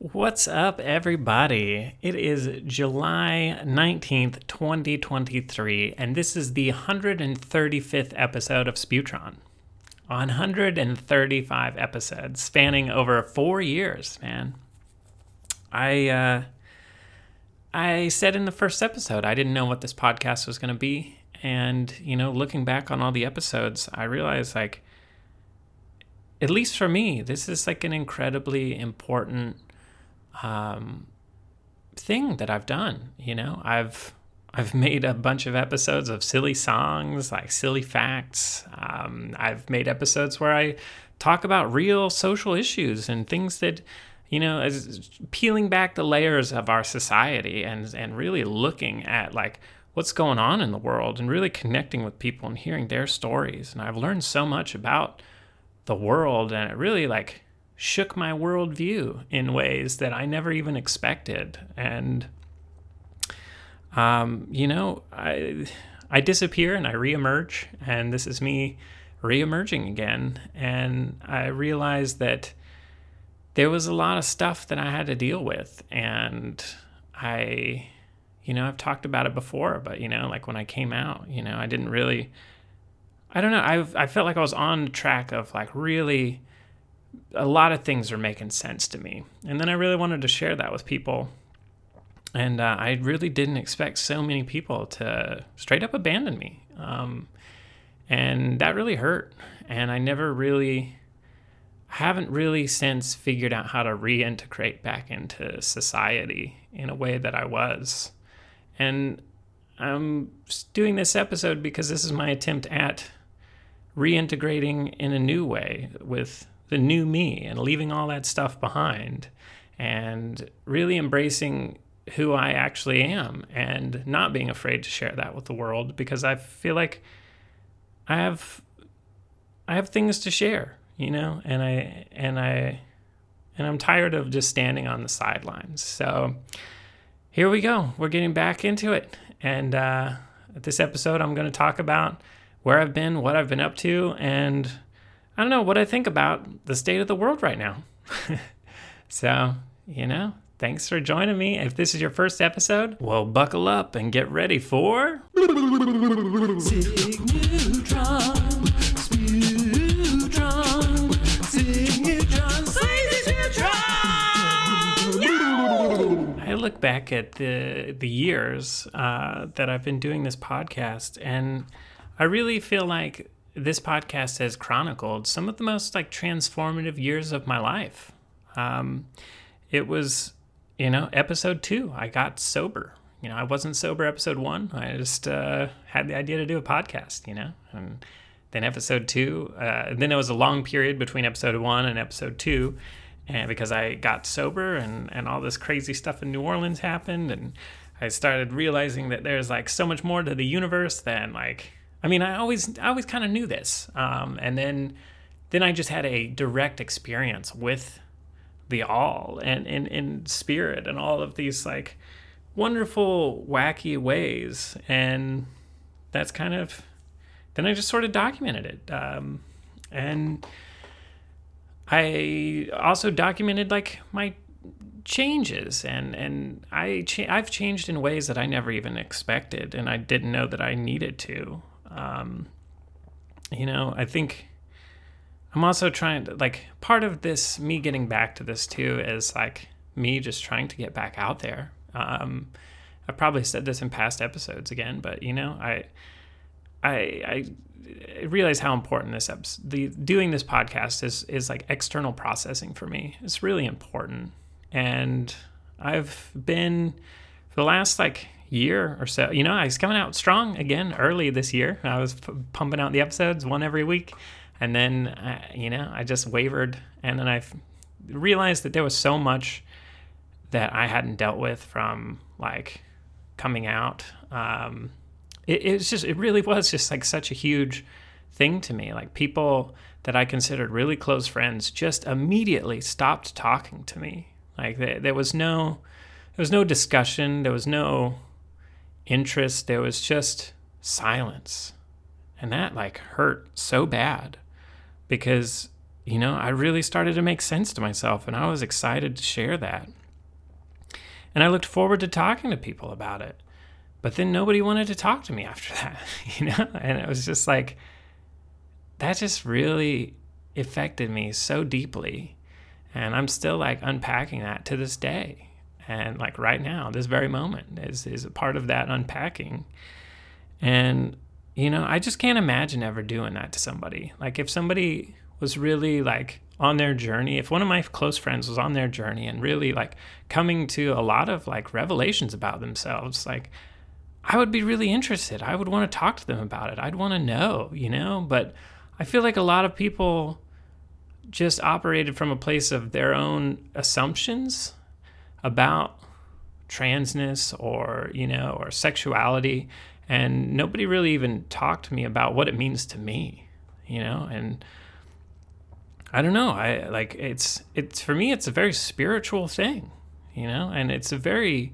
What's up, everybody? It is July 19th, 2023, and this is the 135th episode of Sputron. 135 episodes spanning over four years, man. I, uh, I said in the first episode I didn't know what this podcast was going to be. And, you know, looking back on all the episodes, I realized, like, at least for me, this is like an incredibly important um, thing that I've done. You know, I've I've made a bunch of episodes of silly songs, like silly facts. Um, I've made episodes where I talk about real social issues and things that, you know, as peeling back the layers of our society and and really looking at like what's going on in the world and really connecting with people and hearing their stories. And I've learned so much about the world, and it really like shook my worldview in ways that I never even expected. And, um, you know, I, I disappear and I reemerge, and this is me reemerging again. And I realized that there was a lot of stuff that I had to deal with. And I, you know, I've talked about it before, but, you know, like when I came out, you know, I didn't really. I don't know. I I felt like I was on track of like really a lot of things are making sense to me. And then I really wanted to share that with people. And uh, I really didn't expect so many people to straight up abandon me. Um, and that really hurt. And I never really, haven't really since figured out how to reintegrate back into society in a way that I was. And I'm doing this episode because this is my attempt at reintegrating in a new way with the new me and leaving all that stuff behind and really embracing who I actually am and not being afraid to share that with the world because I feel like I have I have things to share, you know, and I and I and I'm tired of just standing on the sidelines. So here we go. We're getting back into it. And uh, this episode, I'm going to talk about where I've been, what I've been up to, and I don't know what I think about the state of the world right now. so, you know, thanks for joining me. If this is your first episode, well, buckle up and get ready for. I look back at the the years uh, that I've been doing this podcast, and I really feel like this podcast has chronicled some of the most like transformative years of my life. Um, it was, you know, episode two, I got sober. You know, I wasn't sober episode one. I just uh, had the idea to do a podcast, you know, and then episode two. Uh, then there was a long period between episode one and episode two, and because I got sober and and all this crazy stuff in New Orleans happened, and I started realizing that there's like so much more to the universe than like I mean, I always I always kind of knew this, um, and then then I just had a direct experience with the all and in in spirit and all of these like wonderful wacky ways, and that's kind of then I just sort of documented it, um, and I also documented like my changes and and I cha- I've changed in ways that I never even expected and I didn't know that I needed to um, you know, I think I'm also trying to like part of this me getting back to this too is like me just trying to get back out there. Um, I've probably said this in past episodes again, but you know, I I I realize how important this episode, the doing this podcast is is like external processing for me. It's really important, and I've been for the last like year or so. You know, I was coming out strong again early this year. I was p- pumping out the episodes one every week, and then uh, you know I just wavered, and then I realized that there was so much that I hadn't dealt with from like coming out. Um, it, it was just it really was just like such a huge thing to me. Like people that I considered really close friends just immediately stopped talking to me. Like there, there was no there was no discussion. There was no interest. There was just silence. And that like hurt so bad because you know, I really started to make sense to myself and I was excited to share that. And I looked forward to talking to people about it. But then nobody wanted to talk to me after that, you know? And it was just like, that just really affected me so deeply. And I'm still like unpacking that to this day. And like right now, this very moment is, is a part of that unpacking. And, you know, I just can't imagine ever doing that to somebody. Like if somebody was really like on their journey, if one of my close friends was on their journey and really like coming to a lot of like revelations about themselves, like I would be really interested. I would want to talk to them about it. I'd want to know, you know, but I feel like a lot of people just operated from a place of their own assumptions about transness or, you know, or sexuality and nobody really even talked to me about what it means to me, you know, and I don't know. I like it's it's for me it's a very spiritual thing, you know, and it's a very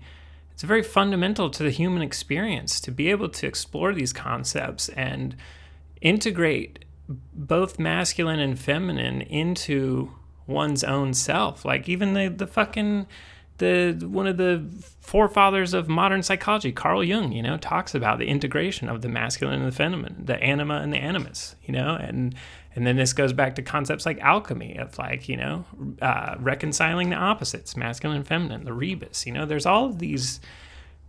it's very fundamental to the human experience to be able to explore these concepts and integrate both masculine and feminine into one's own self. Like even the the fucking the one of the forefathers of modern psychology, Carl Jung, you know, talks about the integration of the masculine and the feminine, the anima and the animus, you know, and and then this goes back to concepts like alchemy of like you know uh, reconciling the opposites, masculine and feminine, the rebis. You know, there's all of these,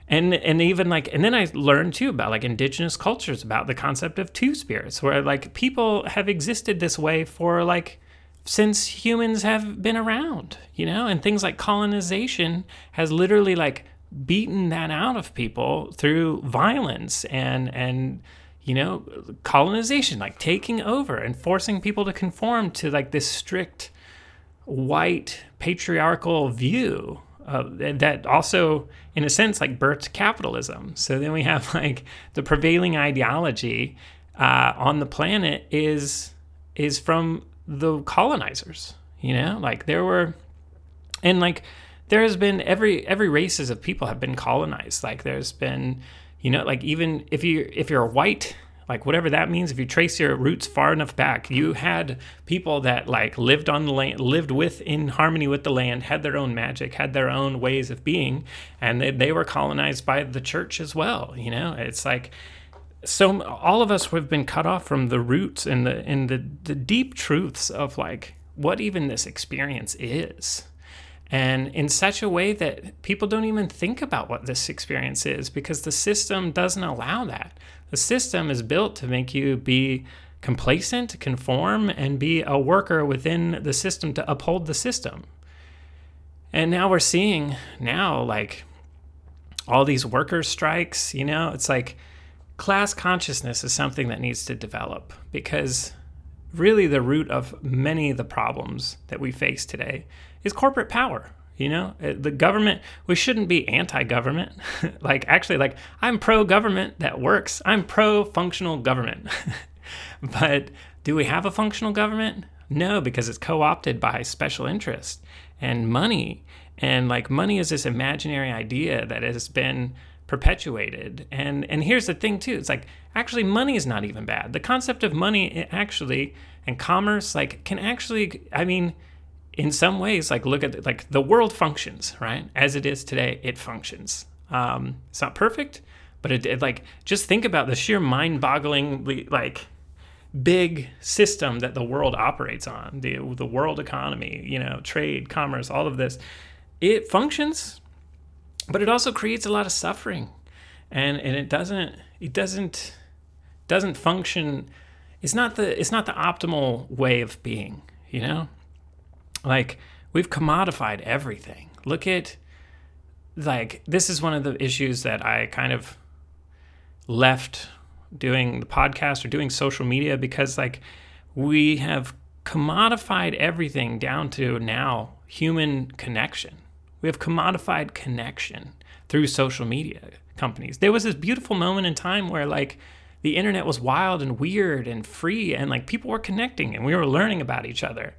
and and even like and then I learned too about like indigenous cultures about the concept of two spirits, where like people have existed this way for like since humans have been around, you know, and things like colonization has literally like beaten that out of people through violence and and you know colonization like taking over and forcing people to conform to like this strict white patriarchal view that also in a sense like birthed capitalism. So then we have like the prevailing ideology uh, on the planet is is from the colonizers you know? Like there were and like there has been every every races of people have been colonized. Like there's been you know like even if you if you're white like whatever that means if you trace your roots far enough back you had people that like lived on the land lived with in harmony with the land had their own magic had their own ways of being and they, they were colonized by the church as well you know? It's like so all of us have been cut off from the roots and the and the, the deep truths of like what even this experience is. And in such a way that people don't even think about what this experience is because the system doesn't allow that. The system is built to make you be complacent conform and be a worker within the system to uphold the system. And now we're seeing now like all these worker strikes you know it's like class consciousness is something that needs to develop because really the root of many of the problems that we face today is corporate power you know? Uh, the government we shouldn't be anti-government. Like actually like i'm pro-government that works. I'm pro-functional government. But do we have a functional government? No because it's co-opted by special interest and money. And like money is this imaginary idea that has been perpetuated. And and here's the thing too. It's like actually money is not even bad. The concept of money actually and commerce like can actually I mean in some ways like look at like the world functions, right? As it is today, it functions. Um it's not perfect, but it, it like just think about the sheer mind-bogglingly like big system that the world operates on the the world economy you know trade commerce all of this it functions but it also creates a lot of suffering. And and it doesn't it doesn't doesn't function it's not the it's not the optimal way of being you know? Like we've commodified everything. Look at like this is one of the issues that i kind of left doing the podcast or doing social media because like we have commodified everything down to now human connection we have commodified connection through social media companies. There was this beautiful moment in time where like the internet was wild and weird and free and like people were connecting and we were learning about each other.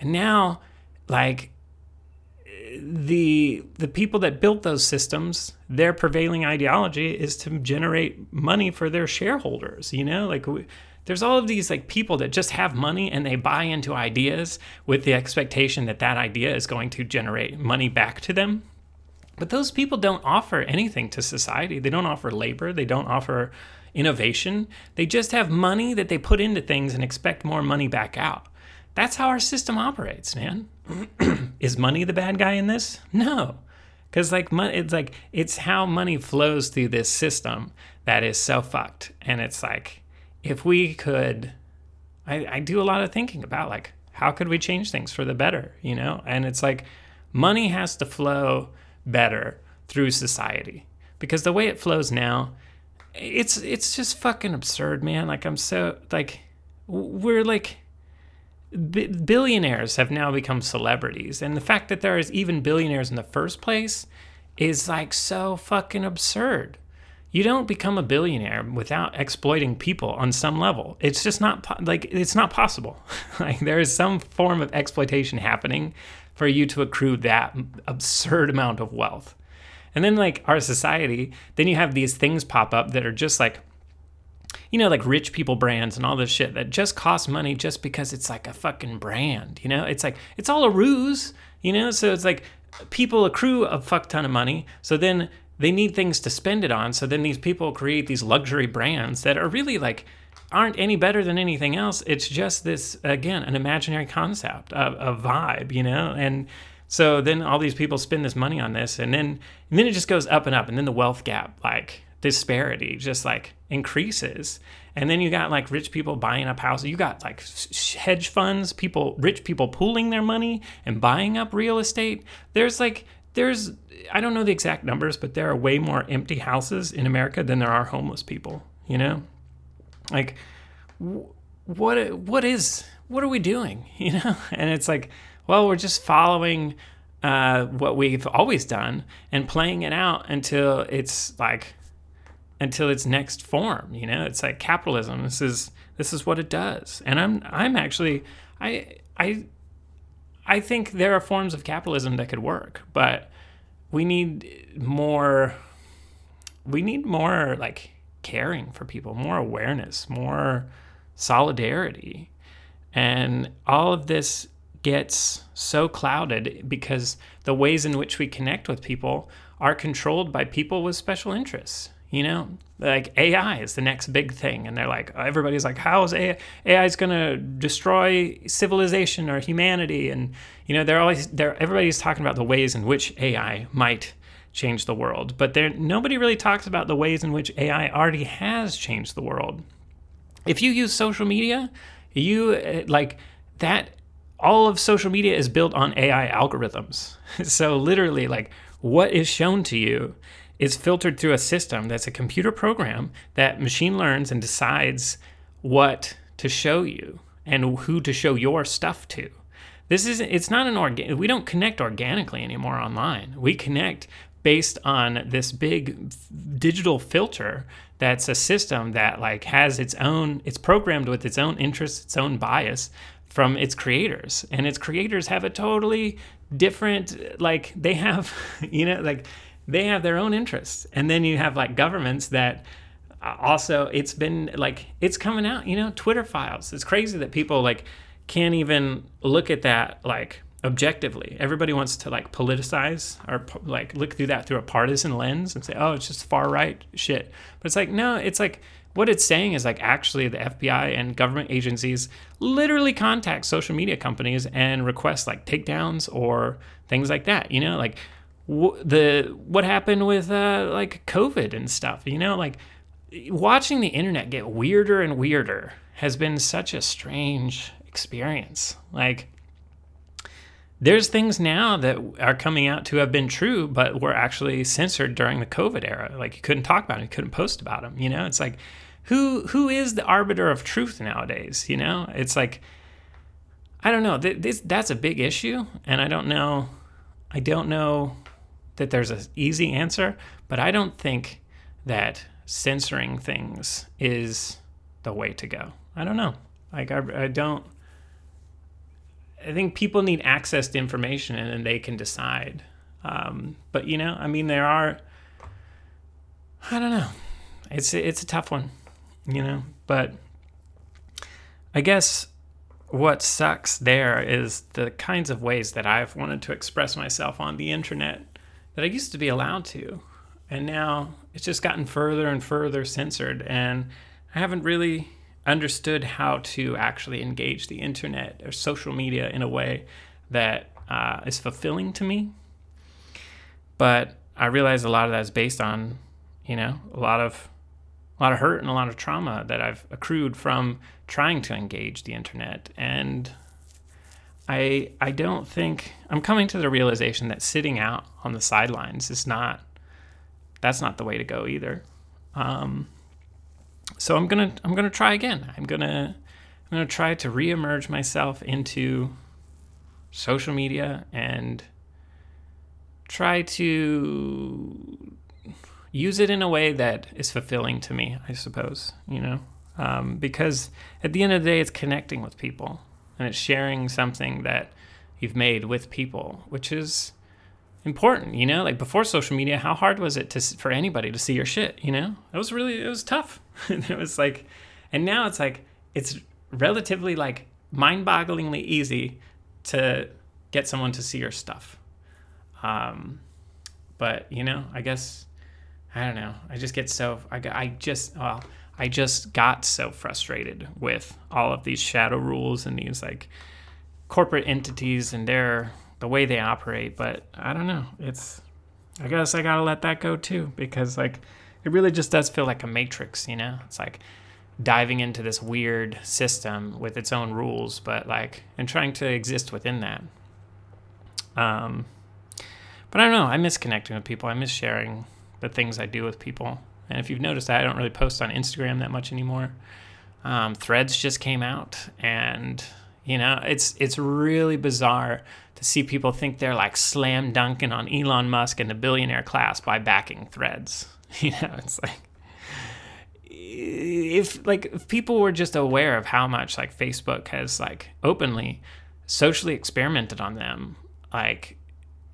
And now like the the people that built those systems, their prevailing ideology is to generate money for their shareholders, you know? Like there's all of these like people that just have money and they buy into ideas with the expectation that that idea is going to generate money back to them. But those people don't offer anything to society. They don't offer labor, they don't offer innovation. They just have money that they put into things and expect more money back out. That's how our system operates, man. is money the bad guy in this? No. Cuz like money it's like it's how money flows through this system that is so fucked. And it's like if we could I, I do a lot of thinking about like how could we change things for the better, you know? And it's like money has to flow better through society. Because the way it flows now it's it's just fucking absurd man. Like i'm so like we're like b- billionaires have now become celebrities. And the fact that there is even billionaires in the first place is like so fucking absurd you don't become a billionaire without exploiting people on some level it's just not like it's not possible like there is some form of exploitation happening for you to accrue that absurd amount of wealth. And then, like our society, then you have these things pop up that are just like, you know, like rich people brands and all this shit that just cost money just because it's like a fucking brand, you know? It's like, it's all a ruse, you know? So it's like people accrue a fuck ton of money. So then they need things to spend it on. So then these people create these luxury brands that are really like, aren't any better than anything else. It's just this, again, an imaginary concept, a, a vibe, you know? And so then all these people spend this money on this, and then and then it just goes up and up, and then the wealth gap, like disparity, just like increases. And then you got like rich people buying up houses. You got like hedge funds, people, rich people pooling their money and buying up real estate. There's like there's I don't know the exact numbers, but there are way more empty houses in America than there are homeless people. You know, like what what is what are we doing you know? And it's like well we're just following uh, what we've always done and playing it out until it's like until its next form you know? It's like capitalism. This is this is what it does. And i'm i'm actually i i i think there are forms of capitalism that could work but we need more we need more like caring for people, more awareness, more solidarity. And all of this gets so clouded because the ways in which we connect with people are controlled by people with special interests. You know, like AI is the next big thing, and they're like, everybody's like, how is AI? AI is going to destroy civilization or humanity? And you know, they're always they're everybody's talking about the ways in which AI might change the world. But there nobody really talks about the ways in which AI already has changed the world. If you use social media, you uh, like that all of social media is built on AI algorithms. so literally like what is shown to you is filtered through a system that's a computer program that machine learns and decides what to show you and who to show your stuff to. This is it's not an organ we don't connect organically anymore online. We connect based on this big digital filter that's a system that like has its own it's programmed with its own interests its own bias from its creators and its creators have a totally different like they have you know like they have their own interests and then you have like governments that uh, also it's been like it's coming out you know twitter files it's crazy that people like can't even look at that like objectively. Everybody wants to like politicize or like look through that through a partisan lens and say, oh, it's just far right shit. But it's like, no, it's like what it's saying is like actually the FBI and government agencies literally contact social media companies and request like takedowns or things like that. You know, like the what happened with uh, like COVID and stuff. You know, like watching the internet get weirder and weirder has been such a strange experience. Like there's things now that are coming out to have been true, but were actually censored during the COVID era. Like you couldn't talk about them, you couldn't post about them. You know, it's like who who is the arbiter of truth nowadays? You know, it's like I don't know. This that's a big issue, and I don't know. I don't know that there's an easy answer, but I don't think that censoring things is the way to go. I don't know. Like I, I don't. I think people need access to information and then they can decide. Um, but you know, I mean, there are. I don't know. It's it's a tough one, you know. But I guess what sucks there is the kinds of ways that I've wanted to express myself on the internet that I used to be allowed to. And now it's just gotten further and further censored. And I haven't really understood how to actually engage the internet or social media in a way that uh, is fulfilling to me. But I realize a lot of that is based on, you know, a lot of a lot of hurt and a lot of trauma that I've accrued from trying to engage the internet. And I I don't think I'm coming to the realization that sitting out on the sidelines is not that's not the way to go either. Um, so I'm gonna I'm gonna try again. I'm gonna I'm gonna try to reemerge myself into social media and try to use it in a way that is fulfilling to me, I suppose, you know? Um, because at the end of the day, it's connecting with people and it's sharing something that you've made with people, which is important, you know? Like before social media, how hard was it to for anybody to see your shit, you know? It was really it was tough. it was like and now it's like it's relatively like mind-bogglingly easy to get someone to see your stuff. Um but, you know, I guess I don't know. I just get so I I just well, I just got so frustrated with all of these shadow rules and these like corporate entities and their the way they operate. But I don't know. It's I guess I gotta let that go too because like it really just does feel like a matrix. You know, it's like diving into this weird system with its own rules, but like and trying to exist within that. Um, but I don't know. I miss connecting with people. I miss sharing the things I do with people. And if you've noticed, that, I don't really post on Instagram that much anymore. Um, Threads just came out, and you know, it's it's really bizarre to see people think they're like slam dunking on Elon Musk and the billionaire class by backing Threads. You know, it's like if like if people were just aware of how much like Facebook has like openly socially experimented on them, like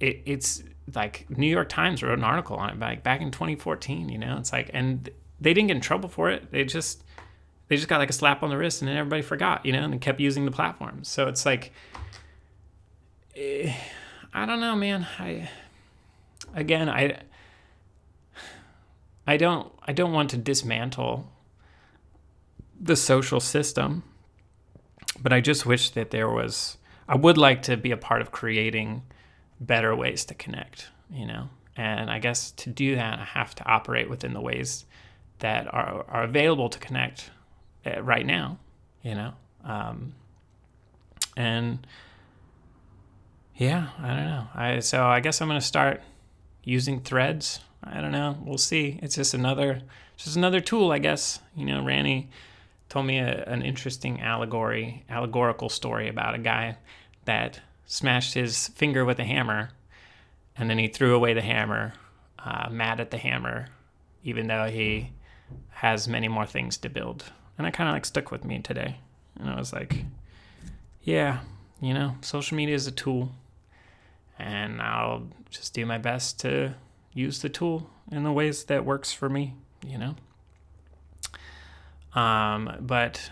it, it's like New York Times wrote an article on it back back in 2014. You know, it's like, and they didn't get in trouble for it. They just they just got like a slap on the wrist, and then everybody forgot. You know, and kept using the platform. So it's like, eh, I don't know, man. I again, I I don't I don't want to dismantle the social system, but I just wish that there was. I would like to be a part of creating better ways to connect, you know? And I guess to do that, I have to operate within the ways that are, are available to connect uh, right now, you know? Um, and yeah, I don't know. I, so I guess I'm going to start using threads. I don't know. We'll see. It's just another, just another tool, I guess. You know, Ranny told me a, an interesting allegory, allegorical story about a guy that smashed his finger with a hammer, and then he threw away the hammer, uh, mad at the hammer, even though he has many more things to build. And that kind of like stuck with me today. And I was like, yeah, you know, social media is a tool, and I'll just do my best to use the tool in the ways that works for me, you know. Um, but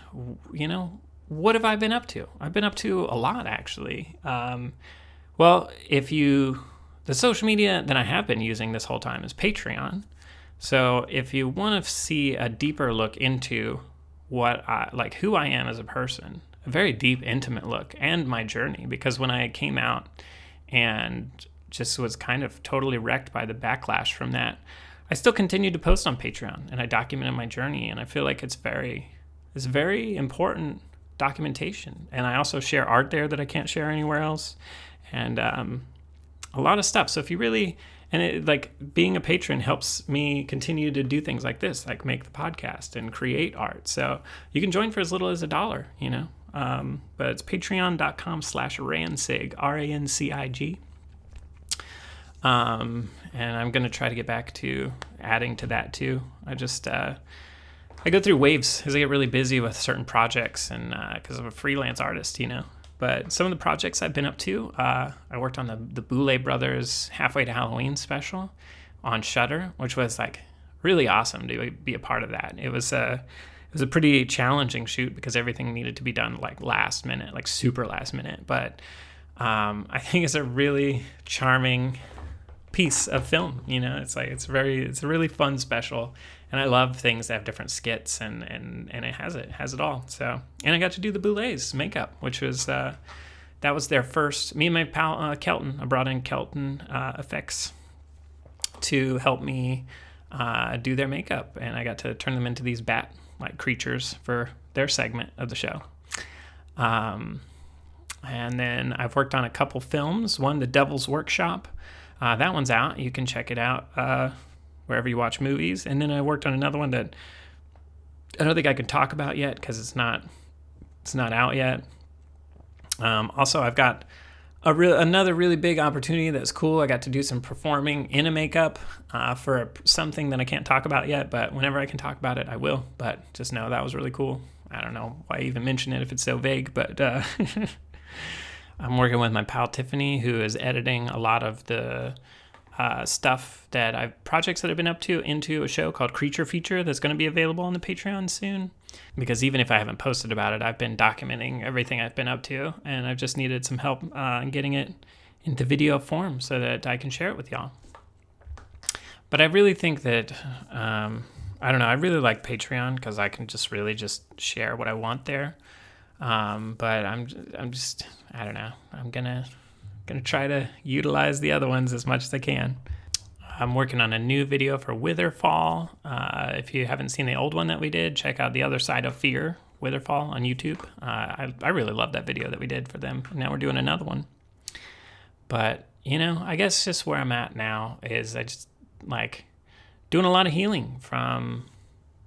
you know, what have I been up to? I've been up to a lot, actually. Um, well, if you, the social media that I have been using this whole time is Patreon. So if you want to see a deeper look into what I, like who I am as a person, a very deep, intimate look, and my journey, because when I came out and just was kind of totally wrecked by the backlash from that, I still continued to post on Patreon and I documented my journey, and I feel like it's very, it's very important documentation. And I also share art there that I can't share anywhere else, and um, a lot of stuff. So if you really and it, like being a patron helps me continue to do things like this, like make the podcast and create art. So you can join for as little as a dollar, you know. Um, but it's patreon.com slash rancig, R A N C I G. Um, and I'm going to try to get back to adding to that too. I just, uh, I go through waves as I get really busy with certain projects, and because uh, I'm a freelance artist, you know. But some of the projects I've been up to, uh, I worked on the the Boulet Brothers Halfway to Halloween special on Shudder, which was like really awesome to be a part of that. It was a it was a pretty challenging shoot because everything needed to be done like last minute, like super last minute. But um, I think it's a really charming piece of film. You know, it's like it's very it's a really fun special, and I love things that have different skits and and and it has it has it all. So and I got to do the Boulets makeup, which was. Uh, that was their first. Me and my pal uh, Kelton, I brought in Kelton uh, Effects to help me uh, do their makeup, and I got to turn them into these bat like creatures for their segment of the show. Um, and then I've worked on a couple films. One, The Devil's Workshop. Uh, that one's out. You can check it out uh, wherever you watch movies. And then I worked on another one that I don't think I can talk about yet because it's not it's not out yet. Um, also, I've got a real another really big opportunity that's cool. I got to do some performing in a makeup uh, for a, something that I can't talk about yet, but whenever I can talk about it, I will. But just know that was really cool. I don't know why I even mention it if it's so vague, but uh, I'm working with my pal Tiffany, who is editing a lot of the uh, stuff that I've projects that I've been up to into a show called Creature Feature that's going to be available on the Patreon soon. Because even if I haven't posted about it, I've been documenting everything I've been up to, and I've just needed some help uh, in getting it into video form so that I can share it with y'all. But I really think that um, I don't know. I really like Patreon because I can just really just share what I want there. Um, but I'm I'm just I don't know. I'm gonna gonna try to utilize the other ones as much as I can. I'm working on a new video for Witherfall. Uh, if you haven't seen the old one that we did, check out the other side of fear, Witherfall on YouTube. Uh, I I really love that video that we did for them. Now we're doing another one. But you know, I guess just where I'm at now is I just like doing a lot of healing from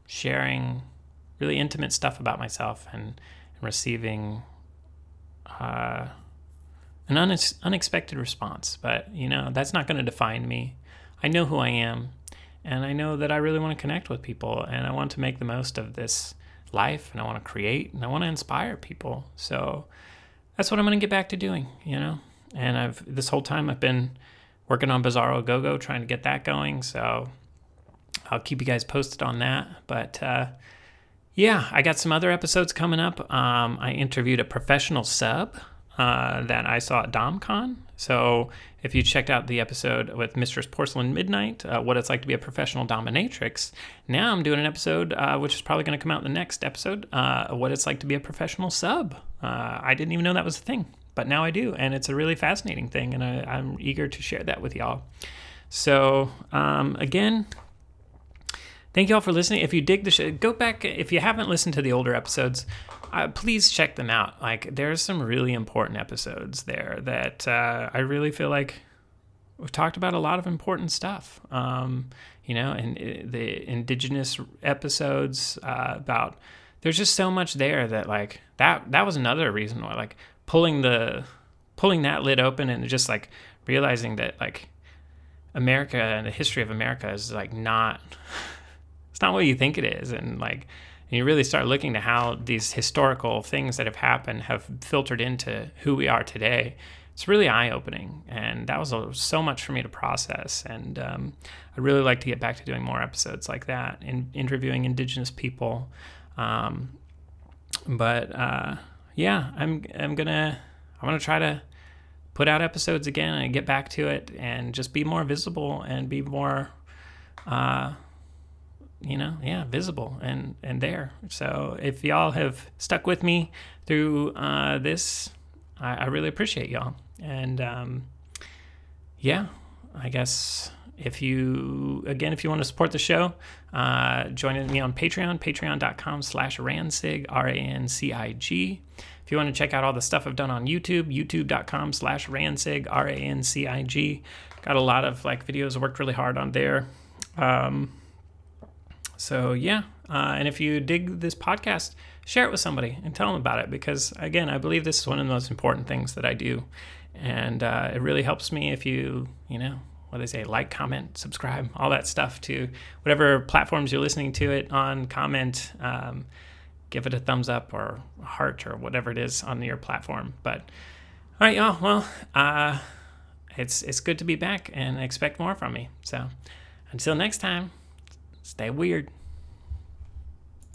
sharing really intimate stuff about myself and receiving uh, an unex- unexpected response. But, you know, that's not going to define me. I know who I am, and I know that I really want to connect with people, and I want to make the most of this life, and I want to create, and I want to inspire people. So that's what I'm going to get back to doing, you know? And I've, this whole time, I've been working on Bizarro Go Go, trying to get that going. So I'll keep you guys posted on that. But, uh, yeah, I got some other episodes coming up. Um, I interviewed a professional sub uh, that I saw at DomCon. So if you checked out the episode with Mistress Porcelain Midnight, uh, what it's like to be a professional dominatrix, now I'm doing an episode uh, which is probably going to come out in the next episode, uh, what it's like to be a professional sub. Uh, I didn't even know that was a thing, but now I do, and it's a really fascinating thing, and I, am eager to share that with y'all. So um, again, Thank you all for listening. If you dig the show, go back. If you haven't listened to the older episodes, uh, please check them out. Like, there's some really important episodes there that uh, I really feel like we've talked about a lot of important stuff. Um, you know, and uh, the indigenous episodes uh, about there's just so much there that like that that was another reason why like pulling the pulling that lid open and just like realizing that like America and the history of America is like not it's not what you think it is and like and you really start looking to how these historical things that have happened have filtered into who we are today. It's really eye-opening and that was so much for me to process and um, i'd really like to get back to doing more episodes like that in interviewing indigenous people. Um, but uh, yeah i'm i'm gonna i'm gonna try to put out episodes again and get back to it and just be more visible and be more uh, you know, yeah, visible and and there. So if y'all have stuck with me through uh, this, I, I, really appreciate y'all. And um, yeah, I guess if you again if you want to support the show, uh, join me on Patreon, patreon.com/slash rancig r a n c i g. If you want to check out all the stuff I've done on YouTube, youtube.com slash rancig, R A N C I G. Got a lot of like videos worked really hard on there. Um, so, yeah. Uh, and if you dig this podcast, share it with somebody and tell them about it because, again, I believe this is one of the most important things that I do. And uh, it really helps me if you, you know, what they say, like, comment, subscribe, all that stuff to whatever platforms you're listening to it on, comment, um, give it a thumbs up or a heart or whatever it is on your platform. But, all right, y'all. Well, uh, it's, it's good to be back and expect more from me. So, until next time. Stay weird.